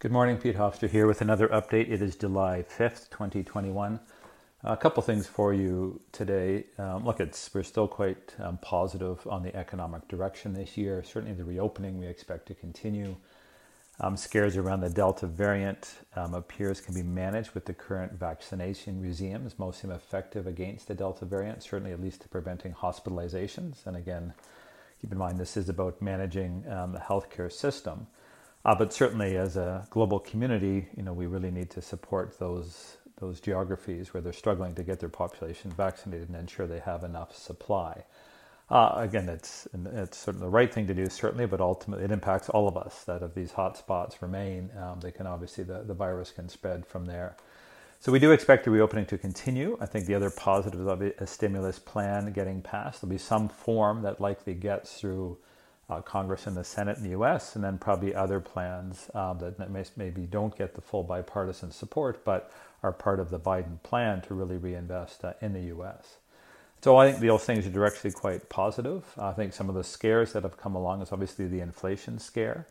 Good morning, Pete Hofstra here with another update. It is July 5th, 2021. A couple things for you today. Um, look, it's, we're still quite um, positive on the economic direction this year. Certainly, the reopening we expect to continue. Um, scares around the Delta variant um, appears can be managed with the current vaccination regimes. Most seem effective against the Delta variant, certainly at least to preventing hospitalizations. And again, keep in mind this is about managing um, the healthcare system. Uh, but certainly, as a global community, you know, we really need to support those those geographies where they're struggling to get their population vaccinated and ensure they have enough supply. Uh, again, it's it's sort of the right thing to do, certainly, but ultimately it impacts all of us. That if these hot spots remain, um, they can obviously the, the virus can spread from there. So we do expect the reopening to continue. I think the other positives of a stimulus plan getting passed. There'll be some form that likely gets through uh, Congress and the Senate in the U.S., and then probably other plans um, that may, maybe don't get the full bipartisan support, but are part of the Biden plan to really reinvest uh, in the U.S. So I think those things are directly quite positive. I think some of the scares that have come along is obviously the inflation scare.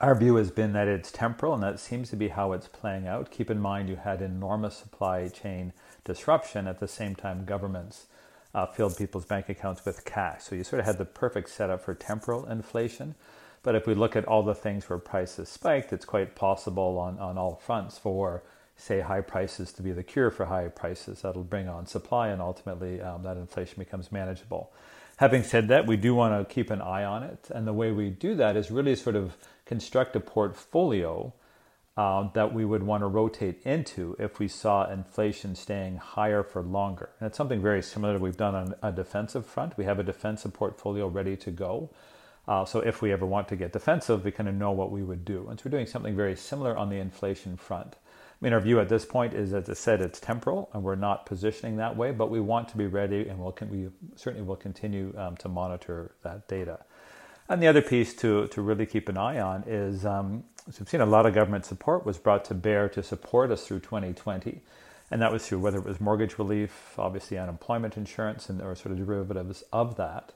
Our view has been that it's temporal, and that seems to be how it's playing out. Keep in mind, you had enormous supply chain disruption at the same time governments uh, filled people's bank accounts with cash. So you sort of had the perfect setup for temporal inflation. But if we look at all the things where prices spiked, it's quite possible on, on all fronts for, say, high prices to be the cure for high prices. That'll bring on supply and ultimately um, that inflation becomes manageable. Having said that, we do want to keep an eye on it. And the way we do that is really sort of construct a portfolio uh, that we would want to rotate into if we saw inflation staying higher for longer. And it's something very similar that we've done on a defensive front. We have a defensive portfolio ready to go. Uh, so if we ever want to get defensive, we kind of know what we would do. And so we're doing something very similar on the inflation front. I mean, our view at this point is, as I said, it's temporal, and we're not positioning that way, but we want to be ready, and we'll, we certainly will continue um, to monitor that data. And the other piece to, to really keep an eye on is um, so we've seen a lot of government support was brought to bear to support us through 2020. And that was through whether it was mortgage relief, obviously unemployment insurance, and or sort of derivatives of that.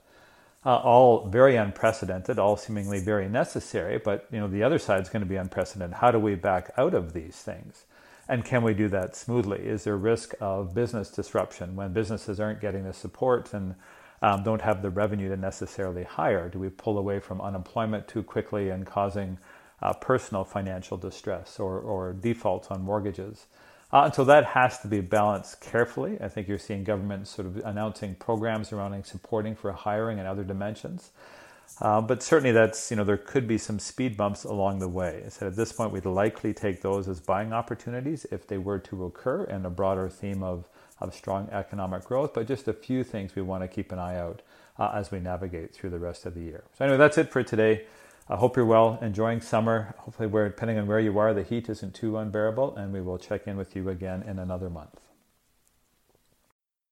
Uh, all very unprecedented, all seemingly very necessary, but you know the other side is going to be unprecedented. How do we back out of these things? And can we do that smoothly? Is there risk of business disruption when businesses aren't getting the support and um, don't have the revenue to necessarily hire? Do we pull away from unemployment too quickly and causing uh, personal financial distress or, or defaults on mortgages? Uh, and so that has to be balanced carefully. I think you're seeing governments sort of announcing programs around supporting for hiring and other dimensions. Uh, but certainly, that's you know there could be some speed bumps along the way. I said at this point, we'd likely take those as buying opportunities if they were to occur, in a broader theme of of strong economic growth, but just a few things we want to keep an eye out uh, as we navigate through the rest of the year. So, anyway, that's it for today. I hope you're well, enjoying summer. Hopefully, where, depending on where you are, the heat isn't too unbearable, and we will check in with you again in another month.